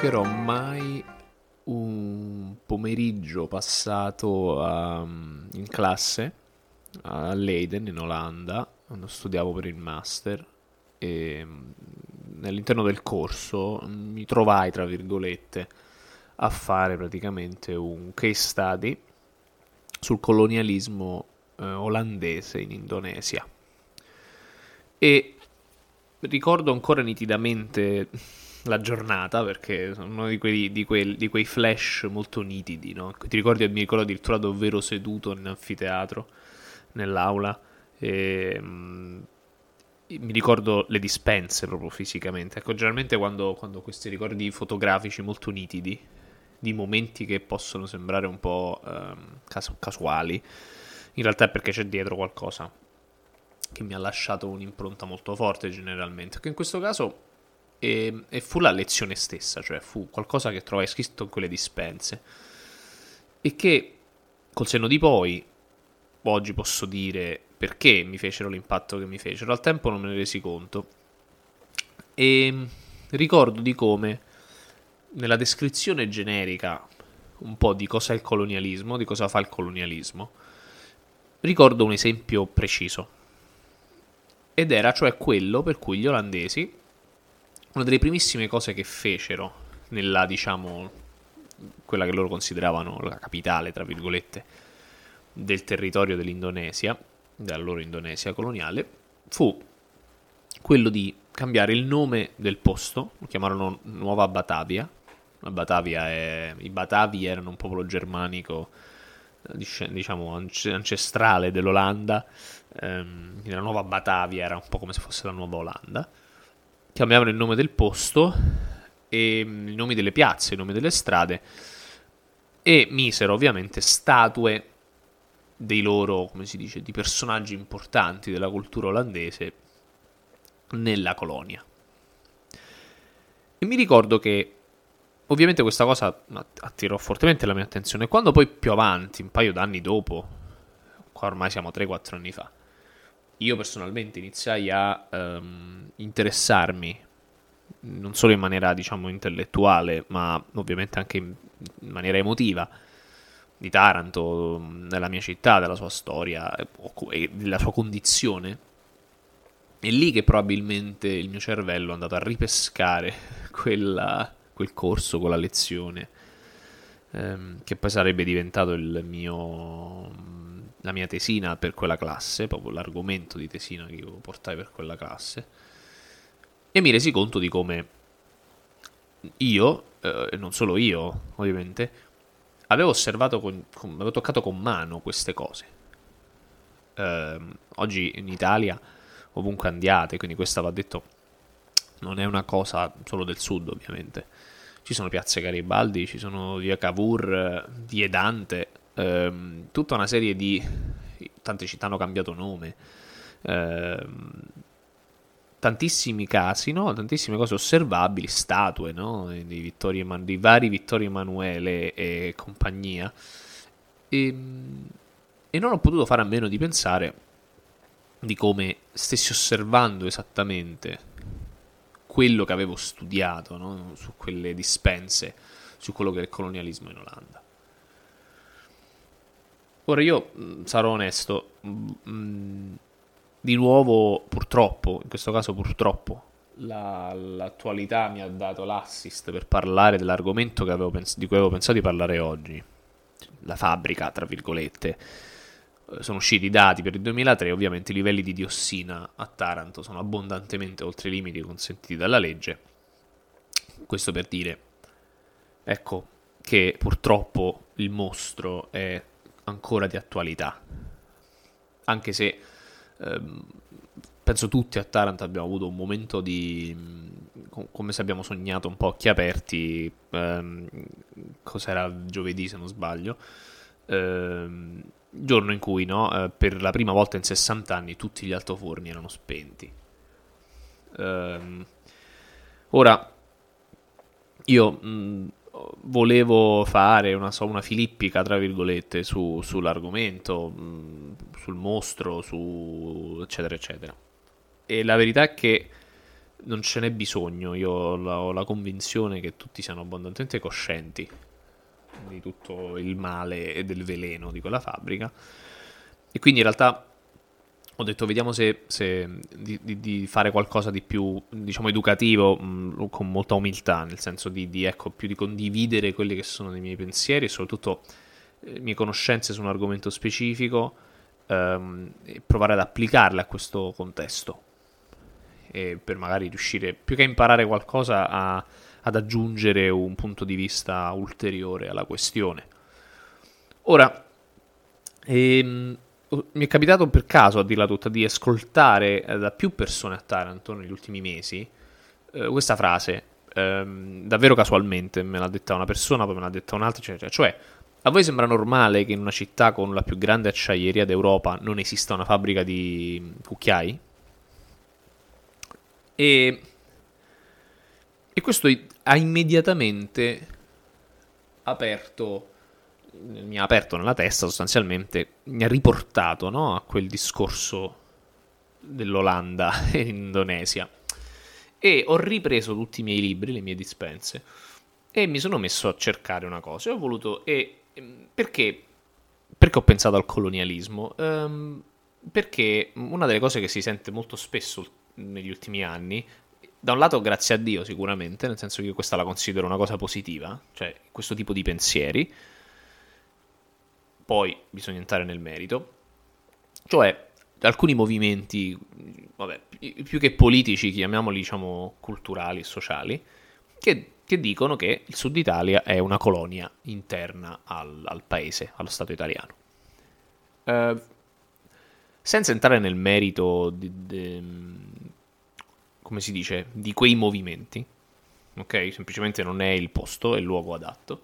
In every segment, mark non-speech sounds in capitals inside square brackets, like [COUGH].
Dimenticherò mai un pomeriggio passato a, in classe a Leiden in Olanda, quando studiavo per il master e all'interno del corso mi trovai, tra virgolette, a fare praticamente un case study sul colonialismo eh, olandese in Indonesia. E ricordo ancora nitidamente la giornata perché è uno di quei, di, quei, di quei, flash molto nitidi, no? Ti ricordi, mi ricordo addirittura davvero seduto in anfiteatro, nell'aula, e, mm, mi ricordo le dispense proprio fisicamente. Ecco, generalmente quando, quando questi ricordi fotografici molto nitidi, di momenti che possono sembrare un po' um, casu- casuali, in realtà è perché c'è dietro qualcosa che mi ha lasciato un'impronta molto forte generalmente, che in questo caso e, e, fu la lezione stessa, cioè fu qualcosa che trovai scritto in quelle dispense. E che col senno di poi oggi posso dire perché mi fecero l'impatto che mi fecero, al tempo non me ne resi conto. E ricordo di come nella descrizione generica un po' di cosa è il colonialismo, di cosa fa il colonialismo, ricordo un esempio preciso. Ed era cioè quello per cui gli olandesi una delle primissime cose che fecero nella, diciamo, quella che loro consideravano la capitale, tra virgolette, del territorio dell'Indonesia, della loro Indonesia coloniale, fu quello di cambiare il nome del posto, lo chiamarono Nuova Batavia. La Batavia è, I Batavi erano un popolo germanico, diciamo, ancestrale dell'Olanda. Ehm, la Nuova Batavia era un po' come se fosse la Nuova Olanda cambiavano il nome del posto e mm, i nomi delle piazze, i nomi delle strade e misero ovviamente statue dei loro, come si dice, di personaggi importanti della cultura olandese nella colonia. E mi ricordo che ovviamente questa cosa attirò fortemente la mia attenzione quando poi più avanti, un paio d'anni dopo, qua ormai siamo 3-4 anni fa, io personalmente iniziai a um, interessarmi non solo in maniera diciamo intellettuale ma ovviamente anche in maniera emotiva di Taranto, della mia città, della sua storia e della sua condizione. È lì che probabilmente il mio cervello è andato a ripescare [LAUGHS] quella, quel corso, quella lezione, ehm, che poi sarebbe diventato il mio la mia tesina per quella classe, proprio l'argomento di tesina che io portai per quella classe, e mi resi conto di come io, eh, e non solo io ovviamente, avevo osservato, con, con, avevo toccato con mano queste cose. Eh, oggi in Italia, ovunque andiate, quindi questa va detto, non è una cosa solo del sud ovviamente. Ci sono piazze Garibaldi, ci sono via Cavour, vie Dante, ehm, tutta una serie di... tante città hanno cambiato nome, ehm, tantissimi casi, no? tantissime cose osservabili, statue no? di, Vittorio, di vari Vittorio Emanuele e compagnia. E, ehm, e non ho potuto fare a meno di pensare di come stessi osservando esattamente quello che avevo studiato no? su quelle dispense, su quello che è il colonialismo in Olanda. Ora io mm, sarò onesto, mh, mm, di nuovo purtroppo, in questo caso purtroppo, la, l'attualità mi ha dato l'assist per parlare dell'argomento pens- di cui avevo pensato di parlare oggi, la fabbrica, tra virgolette. Eh, sono usciti i dati per il 2003, ovviamente i livelli di diossina a Taranto sono abbondantemente oltre i limiti consentiti dalla legge. Questo per dire, ecco, che purtroppo il mostro è ancora di attualità. Anche se ehm, penso tutti a Taranto abbiamo avuto un momento di come se abbiamo sognato un po' occhi aperti. Ehm, cos'era giovedì, se non sbaglio. Ehm, giorno in cui no, eh, per la prima volta in 60 anni tutti gli altoforni erano spenti. Ehm, ora, io mh, volevo fare una, so, una filippica, tra virgolette, su, sull'argomento, mm, sul mostro, su eccetera, eccetera. E la verità è che non ce n'è bisogno, io ho ho la convinzione che tutti siano abbondantemente coscienti di tutto il male e del veleno di quella fabbrica. E quindi in realtà ho detto vediamo se, se di, di, di, fare qualcosa di più diciamo educativo mh, con molta umiltà nel senso di, di, ecco, più di condividere quelli che sono i miei pensieri e soprattutto eh, mie conoscenze su un argomento specifico ehm, e provare ad applicarle a questo contesto. E per magari riuscire più che a imparare qualcosa a, ad aggiungere un punto di vista ulteriore alla questione. Ora ehm, mi è capitato per caso, a dirla tutta, di ascoltare eh, da più persone a Taranto negli ultimi mesi eh, questa frase, ehm, davvero casualmente, me l'ha detta una persona, poi me l'ha detta un'altra, eccetera. Cioè, a voi sembra normale che in una città con la più grande acciaieria d'Europa non esista una fabbrica di cucchiai? E, e questo ha immediatamente aperto mi ha aperto nella testa sostanzialmente, mi ha riportato no, a quel discorso dell'Olanda [LAUGHS] e Indonesia. E ho ripreso tutti i miei libri, le mie dispense, e mi sono messo a cercare una cosa. Ho voluto. E, perché? Perché ho pensato al colonialismo? Um, perché una delle cose che si sente molto spesso negli ultimi anni, da un lato grazie a Dio sicuramente, nel senso che io questa la considero una cosa positiva, cioè questo tipo di pensieri, poi bisogna entrare nel merito, cioè alcuni movimenti, vabbè, più che politici, chiamiamoli diciamo culturali e sociali, che, che, dicono che il Sud Italia è una colonia interna al, al paese, allo Stato italiano. Uh, senza entrare nel merito di, di, come si dice, di quei movimenti, ok? Semplicemente non è il posto, è il luogo adatto.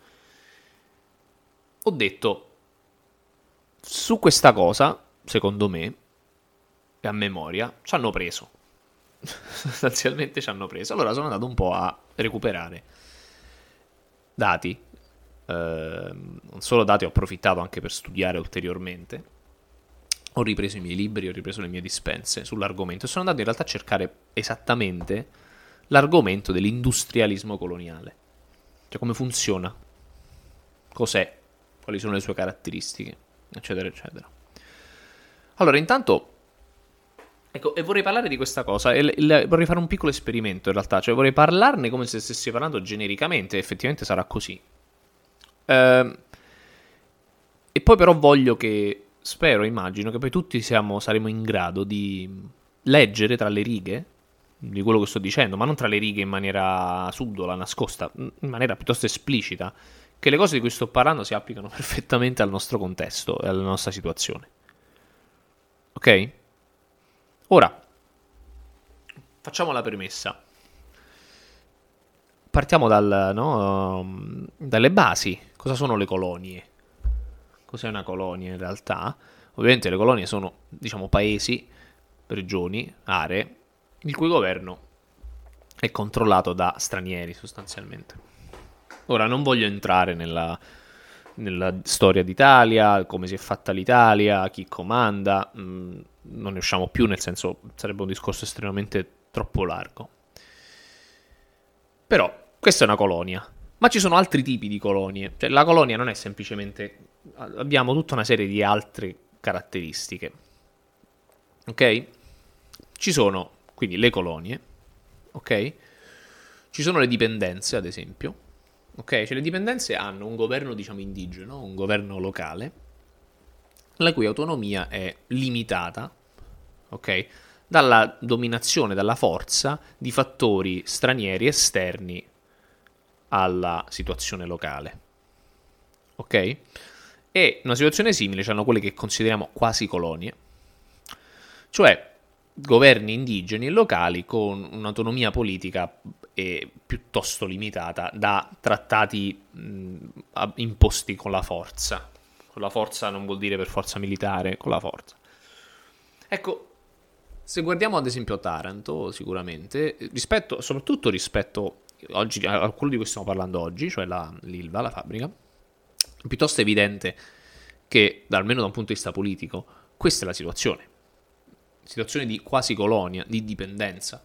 Ho detto su questa cosa, secondo me, a memoria, ci hanno preso. [LAUGHS] Sostanzialmente ci hanno preso. Allora sono andato un po' a recuperare dati. Eh, non solo dati, ho approfittato anche per studiare ulteriormente. Ho ripreso i miei libri, ho ripreso le mie dispense sull'argomento e sono andato in realtà a cercare esattamente l'argomento dell'industrialismo coloniale. Cioè come funziona, cos'è, quali sono le sue caratteristiche eccetera, eccetera. Allora, intanto, ecco, e vorrei parlare di questa cosa, e il, vorrei fare un piccolo esperimento in realtà, cioè vorrei parlarne come se stessi parlando genericamente, effettivamente sarà così. Ehm, e poi però voglio che, spero, immagino, che poi tutti siamo, saremo in grado di leggere tra le righe di quello che sto dicendo, ma non tra le righe in maniera subdola, nascosta, in maniera piuttosto esplicita, che le cose di cui sto parlando si applicano [LAUGHS] perfettamente al nostro contesto e alla nostra situazione. Ok? Ora, facciamo la premessa. Partiamo dal, no, dalle basi. Cosa sono le colonie? Cos'è una colonia in realtà? Ovviamente le colonie sono, diciamo, paesi, regioni, aree, il cui governo è controllato da stranieri sostanzialmente. Ora non voglio entrare nella, nella storia d'Italia, come si è fatta l'Italia, chi comanda, mh, mm, non ne usciamo più, nel senso sarebbe un discorso estremamente troppo largo. Però questa è una colonia, ma ci sono altri tipi di colonie, cioè la colonia non è semplicemente abbiamo tutta una serie di altre caratteristiche. Ok? Ci sono quindi le colonie, ok? Ci sono le dipendenze, ad esempio, Ok, cioè le dipendenze hanno un governo, diciamo, indigeno, un governo locale, la cui autonomia è limitata, ok, dalla dominazione, dalla forza di fattori stranieri esterni alla situazione locale. Ok? E una situazione simile hanno quelle che consideriamo quasi colonie, cioè governi indigeni e locali con un'autonomia politica e piuttosto limitata da trattati mh, imposti con la forza. Con la forza non vuol dire per forza militare, con la forza. Ecco, se guardiamo ad esempio Taranto, sicuramente, rispetto, soprattutto rispetto oggi, a quello di cui stiamo parlando oggi, cioè la, l'Ilva, la fabbrica, è piuttosto evidente che, almeno da un punto di vista politico, questa è la situazione. Situazione di quasi colonia, di dipendenza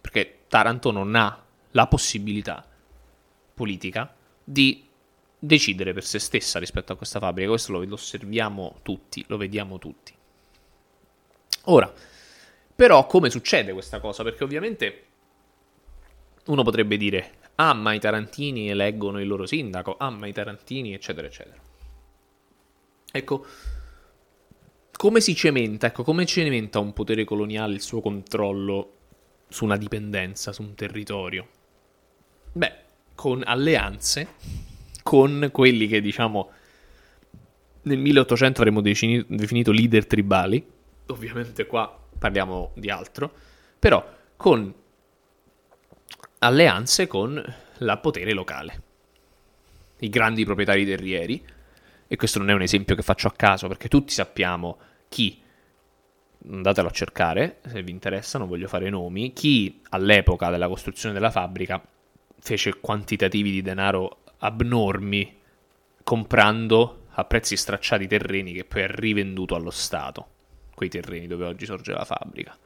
perché Taranto non ha la possibilità politica di decidere per se stessa rispetto a questa fabbrica. Questo lo, osserviamo tutti, lo vediamo tutti. Ora, però, come succede questa cosa? Perché ovviamente uno potrebbe dire, ah, ma i tarantini eleggono il loro sindaco, ah, ma i tarantini, eccetera, eccetera. Ecco, come si cementa, ecco, come cementa un potere coloniale il suo controllo su una dipendenza, su un territorio? Beh, con alleanze con quelli che diciamo nel 1800 avremmo definito leader tribali, ovviamente qua parliamo di altro, però con alleanze con la potere locale, i grandi proprietari terrieri, e questo non è un esempio che faccio a caso perché tutti sappiamo chi, andatelo a cercare se vi interessa, non voglio fare nomi, chi all'epoca della costruzione della fabbrica fece quantitativi di denaro abnormi comprando a prezzi stracciati terreni che poi ha rivenduto allo Stato, quei terreni dove oggi sorge la fabbrica.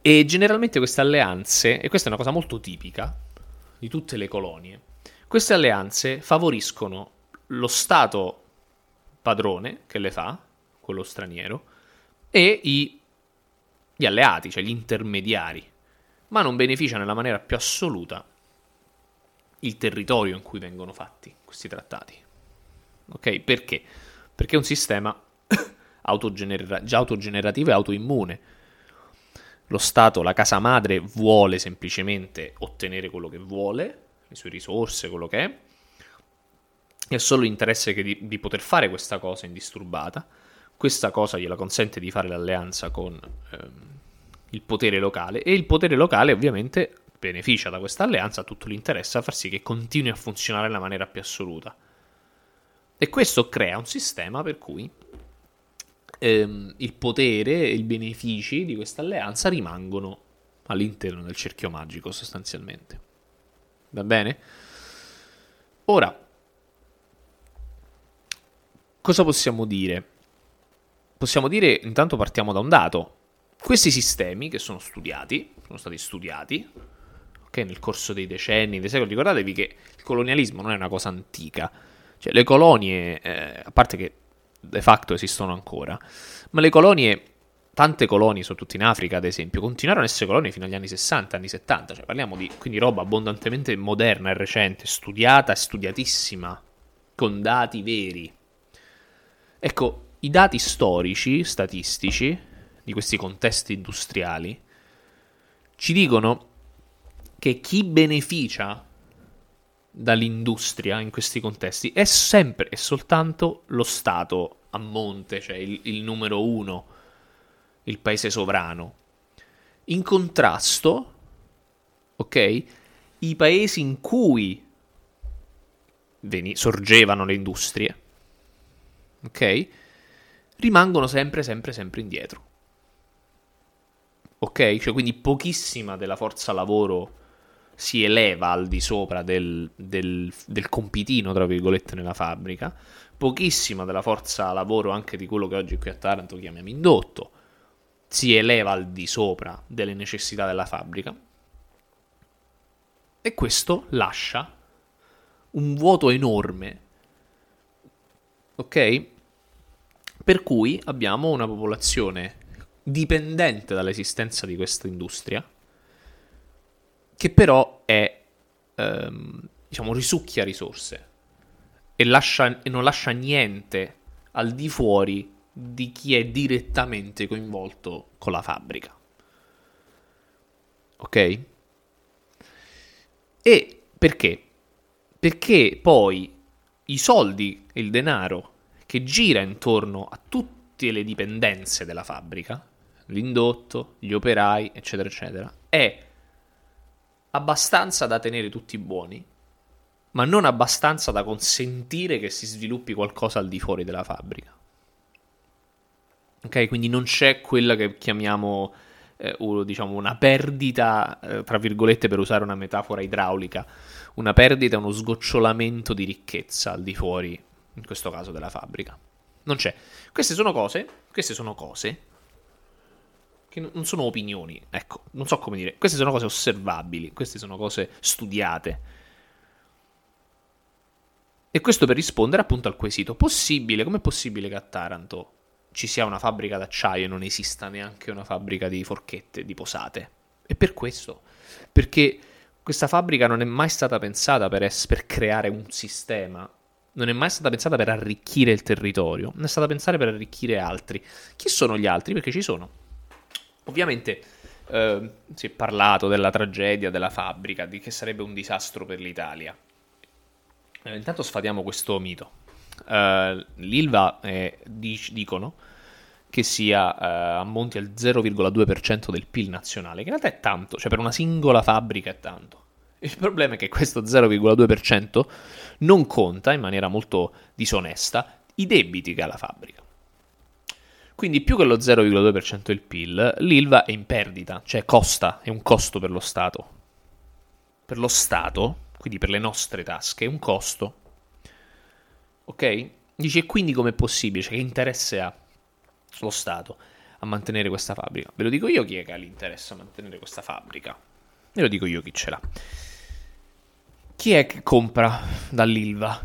E generalmente queste alleanze, e questa è una cosa molto tipica di tutte le colonie, queste alleanze favoriscono lo Stato padrone che le fa, quello straniero, e i, gli alleati, cioè gli intermediari, ma non beneficia nella maniera più assoluta il territorio in cui vengono fatti questi trattati. Ok? Perché? Perché è un sistema [COUGHS] autogenera- già autogenerativo e autoimmune. Lo Stato, la casa madre, vuole semplicemente ottenere quello che vuole, le sue risorse, quello che è, e ha solo l'interesse di, di, poter fare questa cosa indisturbata. Questa cosa gliela consente di fare l'alleanza con ehm, il potere locale e il potere locale ovviamente beneficia da questa alleanza tutto l'interesse a far sì che continui a funzionare nella maniera più assoluta. E questo crea un sistema per cui ehm, il potere e i benefici di questa alleanza rimangono all'interno del cerchio magico sostanzialmente. Va bene? Ora, cosa possiamo dire? Possiamo dire, intanto partiamo da un dato. Questi sistemi che sono studiati, sono stati studiati, che nel corso dei decenni, dei secoli, ricordatevi che il colonialismo non è una cosa antica, cioè le colonie, eh, a parte che de facto esistono ancora, ma le colonie, tante colonie, soprattutto in Africa ad esempio, continuarono ad essere colonie fino agli anni 60, anni 70, cioè parliamo di quindi roba abbondantemente moderna e recente, studiata e studiatissima, con dati veri. Ecco, i dati storici, statistici, di questi contesti industriali, ci dicono che chi beneficia dall'industria in questi contesti è sempre e soltanto lo Stato a monte, cioè il, il numero uno, il paese sovrano. In contrasto, ok, i paesi in cui veni- sorgevano le industrie, ok, rimangono sempre, sempre, sempre indietro. Ok? Cioè, quindi pochissima della forza lavoro si eleva al di sopra del, del, del compitino, tra virgolette, nella fabbrica. Pochissima della forza lavoro, anche di quello che oggi qui a Taranto chiamiamo indotto, si eleva al di sopra delle necessità della fabbrica. E questo lascia un vuoto enorme, ok? Per cui abbiamo una popolazione dipendente dall'esistenza di questa industria che però è, ehm, diciamo, risucchia risorse e, lascia, e non lascia niente al di fuori di chi è direttamente coinvolto con la fabbrica. Ok? E perché? Perché poi i soldi il denaro che gira intorno a tutte le dipendenze della fabbrica, l'indotto, gli operai, eccetera, eccetera, è abbastanza da tenere tutti buoni, ma non abbastanza da consentire che si sviluppi qualcosa al di fuori della fabbrica. Ok, quindi non c'è quella che chiamiamo eh, diciamo una perdita, eh, tra virgolette, per usare una metafora idraulica, una perdita, uno sgocciolamento di ricchezza al di fuori, in questo caso, della fabbrica. Non c'è. Queste sono cose, queste sono cose che non sono opinioni, ecco, non so come dire, queste sono cose osservabili, queste sono cose studiate. E questo per rispondere appunto al quesito, possibile, com'è possibile che a Taranto ci sia una fabbrica d'acciaio e non esista neanche una fabbrica di forchette, di posate? E per questo, perché questa fabbrica non è mai stata pensata per, es- per creare un sistema, non è mai stata pensata per arricchire il territorio, non è stata pensata per arricchire altri. Chi sono gli altri? Perché ci sono. Ovviamente eh, si è parlato della tragedia della fabbrica, di che sarebbe un disastro per l'Italia. Eh, intanto sfatiamo questo mito. Uh, L'Ilva eh, dic- dicono che sia uh, ammonti al 0,2% del PIL nazionale, che in realtà è tanto, cioè per una singola fabbrica è tanto. Il problema è che questo 0,2% non conta in maniera molto disonesta i debiti che ha la fabbrica. Quindi più che lo 0,2% del PIL, l'ILVA è in perdita, cioè costa, è un costo per lo Stato. Per lo Stato, quindi per le nostre tasche, è un costo. Ok? Dice quindi com'è possibile, cioè che interesse ha lo Stato a mantenere questa fabbrica? Ve lo dico io chi è che ha l'interesse a mantenere questa fabbrica. Ve lo dico io chi ce l'ha. Chi è che compra dall'Ilva?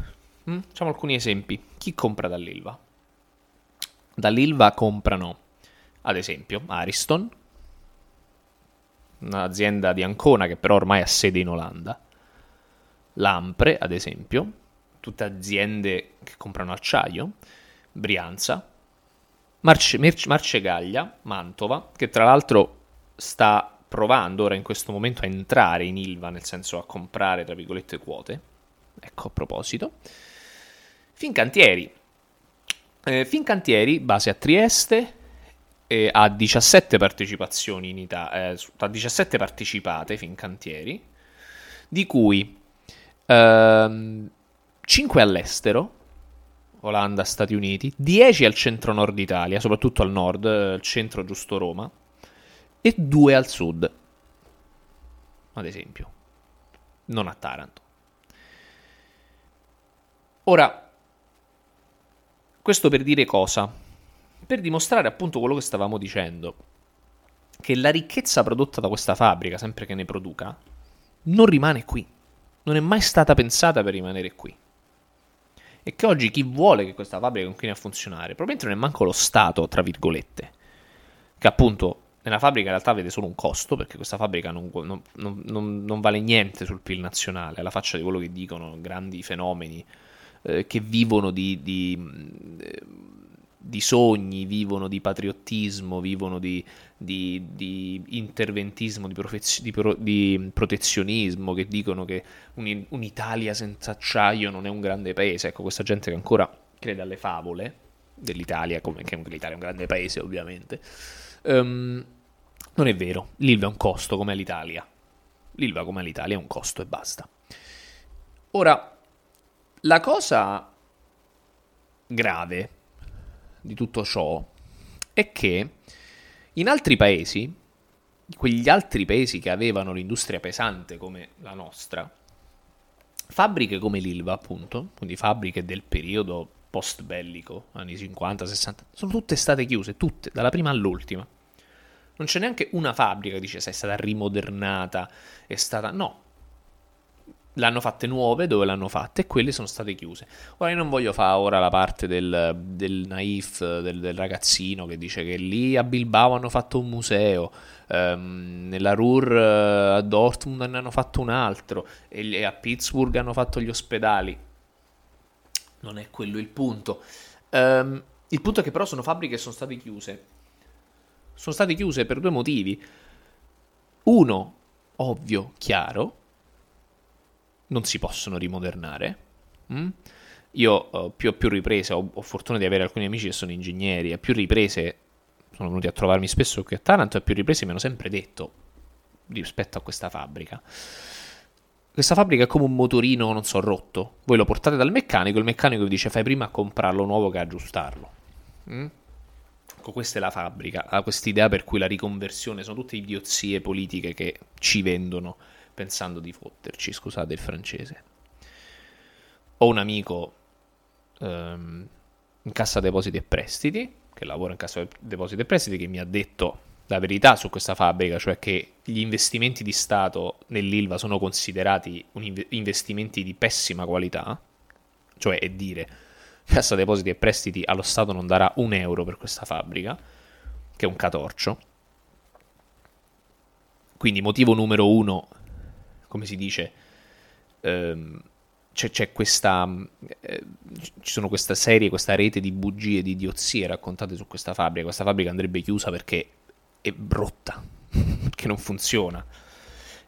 Mm? Facciamo alcuni esempi. Chi compra dall'Ilva? Dall'Ilva comprano, ad esempio, Ariston, un'azienda di Ancona che però ormai ha sede in Olanda, Lampre, ad esempio, tutte aziende che comprano acciaio, Brianza, Marce, Marcegaglia, Mantova, che tra l'altro sta provando ora in questo momento a entrare in Ilva, nel senso a comprare, tra virgolette, quote. Ecco, a proposito. Fincantieri, eh, Fincantieri, base a Trieste, eh, ha 17 partecipazioni in Italia, eh, ha 17 partecipate Fincantieri, di cui ehm, 5 all'estero, Olanda, Stati Uniti, 10 al centro-nord Italia, soprattutto al nord, al centro giusto Roma, e 2 al sud, ad esempio, non a Taranto. Ora, questo per dire cosa? Per dimostrare appunto quello che stavamo dicendo, che la ricchezza prodotta da questa fabbrica, sempre che ne produca, non rimane qui, non è mai stata pensata per rimanere qui. E che oggi chi vuole che questa fabbrica continui a funzionare, probabilmente non è manco lo Stato, tra virgolette, che appunto nella fabbrica in realtà vede solo un costo, perché questa fabbrica non, non, non, non vale niente sul PIL nazionale, alla faccia di quello che dicono grandi fenomeni eh, che vivono di, di, di, sogni, vivono di patriottismo, vivono di, di interventismo, profezio, pro, di, protezionismo, che dicono che un, un'Italia senza acciaio non è un grande paese. Ecco, questa gente che ancora crede alle favole dell'Italia, come che l'Italia è un grande paese ovviamente, um, non è vero. L'Ilva è un costo come l'Italia. L'Ilva come l'Italia è un costo e basta. Ora, la cosa grave di tutto ciò è che in altri paesi, quegli altri paesi che avevano l'industria pesante come la nostra, fabbriche come l'Ilva, appunto, quindi fabbriche del periodo post bellico, anni 50-60, sono tutte state chiuse, tutte, dalla prima all'ultima. Non c'è neanche una fabbrica che dice se è stata rimodernata, è stata... No, l'hanno fatte nuove dove l'hanno fatte e quelle sono state chiuse. Ora io non voglio fare ora la parte del, del naif, del, del, ragazzino che dice che lì a Bilbao hanno fatto un museo, ehm, nella Ruhr uh, a Dortmund ne hanno fatto un altro e a Pittsburgh hanno fatto gli ospedali. Non è quello il punto. Um, il punto è che però sono fabbriche che sono state chiuse. Sono state chiuse per due motivi. Uno, ovvio, chiaro, non si possono rimodernare. Mm? Io uh, più a più riprese ho, ho, fortuna di avere alcuni amici che sono ingegneri, a più riprese sono venuti a trovarmi spesso qui a Taranto a più riprese mi hanno sempre detto rispetto a questa fabbrica. Questa fabbrica è come un motorino, non so, rotto. Voi lo portate dal meccanico, il meccanico vi dice fai prima a comprarlo nuovo che aggiustarlo. Mm? Ecco, questa è la fabbrica, ha questa idea per cui la riconversione sono tutte idiozie politiche che ci vendono pensando di fotterci, scusate il francese. Ho un amico um, in cassa depositi e prestiti, che lavora in cassa depositi e prestiti, che mi ha detto la verità su questa fabbrica, cioè che gli investimenti di Stato nell'Ilva sono considerati investimenti di pessima qualità, cioè è dire Cassa Depositi e Prestiti allo Stato non darà un euro per questa fabbrica, che è un catorcio. Quindi motivo numero uno, come si dice, ehm, c'è, c'è, questa, eh, ci sono questa serie, questa rete di bugie, di idiozie raccontate su questa fabbrica. Questa fabbrica andrebbe chiusa perché è brutta, [LAUGHS] perché non funziona.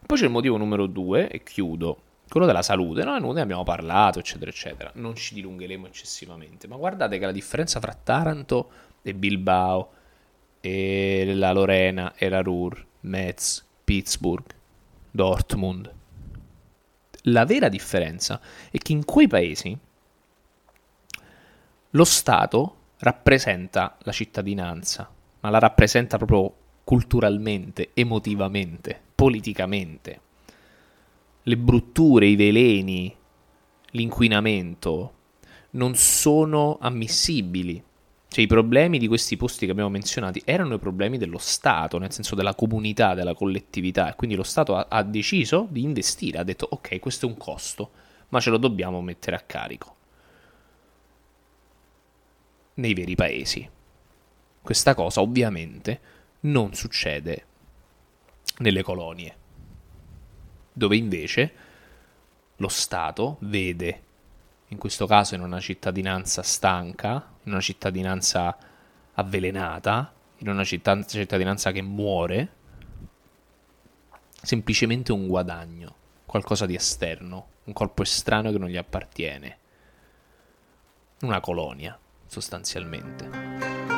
Poi c'è il motivo numero due, e chiudo, quello della salute. Noi ne abbiamo parlato, eccetera, eccetera. Non ci dilungheremo eccessivamente, ma guardate che la differenza fra Taranto e Bilbao, e la Lorena, e la Ruhr, Metz, Pittsburgh, Dortmund, la vera differenza è che in quei paesi lo Stato rappresenta la cittadinanza, ma la rappresenta proprio culturalmente, emotivamente, politicamente. Le brutture, i veleni, l'inquinamento non sono ammissibili cioè i problemi di questi posti che abbiamo menzionati erano i problemi dello Stato, nel senso della comunità, della collettività, e quindi lo Stato ha, ha deciso di investire, ha detto ok, questo è un costo, ma ce lo dobbiamo mettere a carico. Nei veri paesi. Questa cosa ovviamente non succede nelle colonie, dove invece lo Stato vede in questo caso in una cittadinanza stanca, in una cittadinanza avvelenata, in una cittadinanza che muore, semplicemente un guadagno, qualcosa di esterno, un corpo estraneo che non gli appartiene, una colonia sostanzialmente.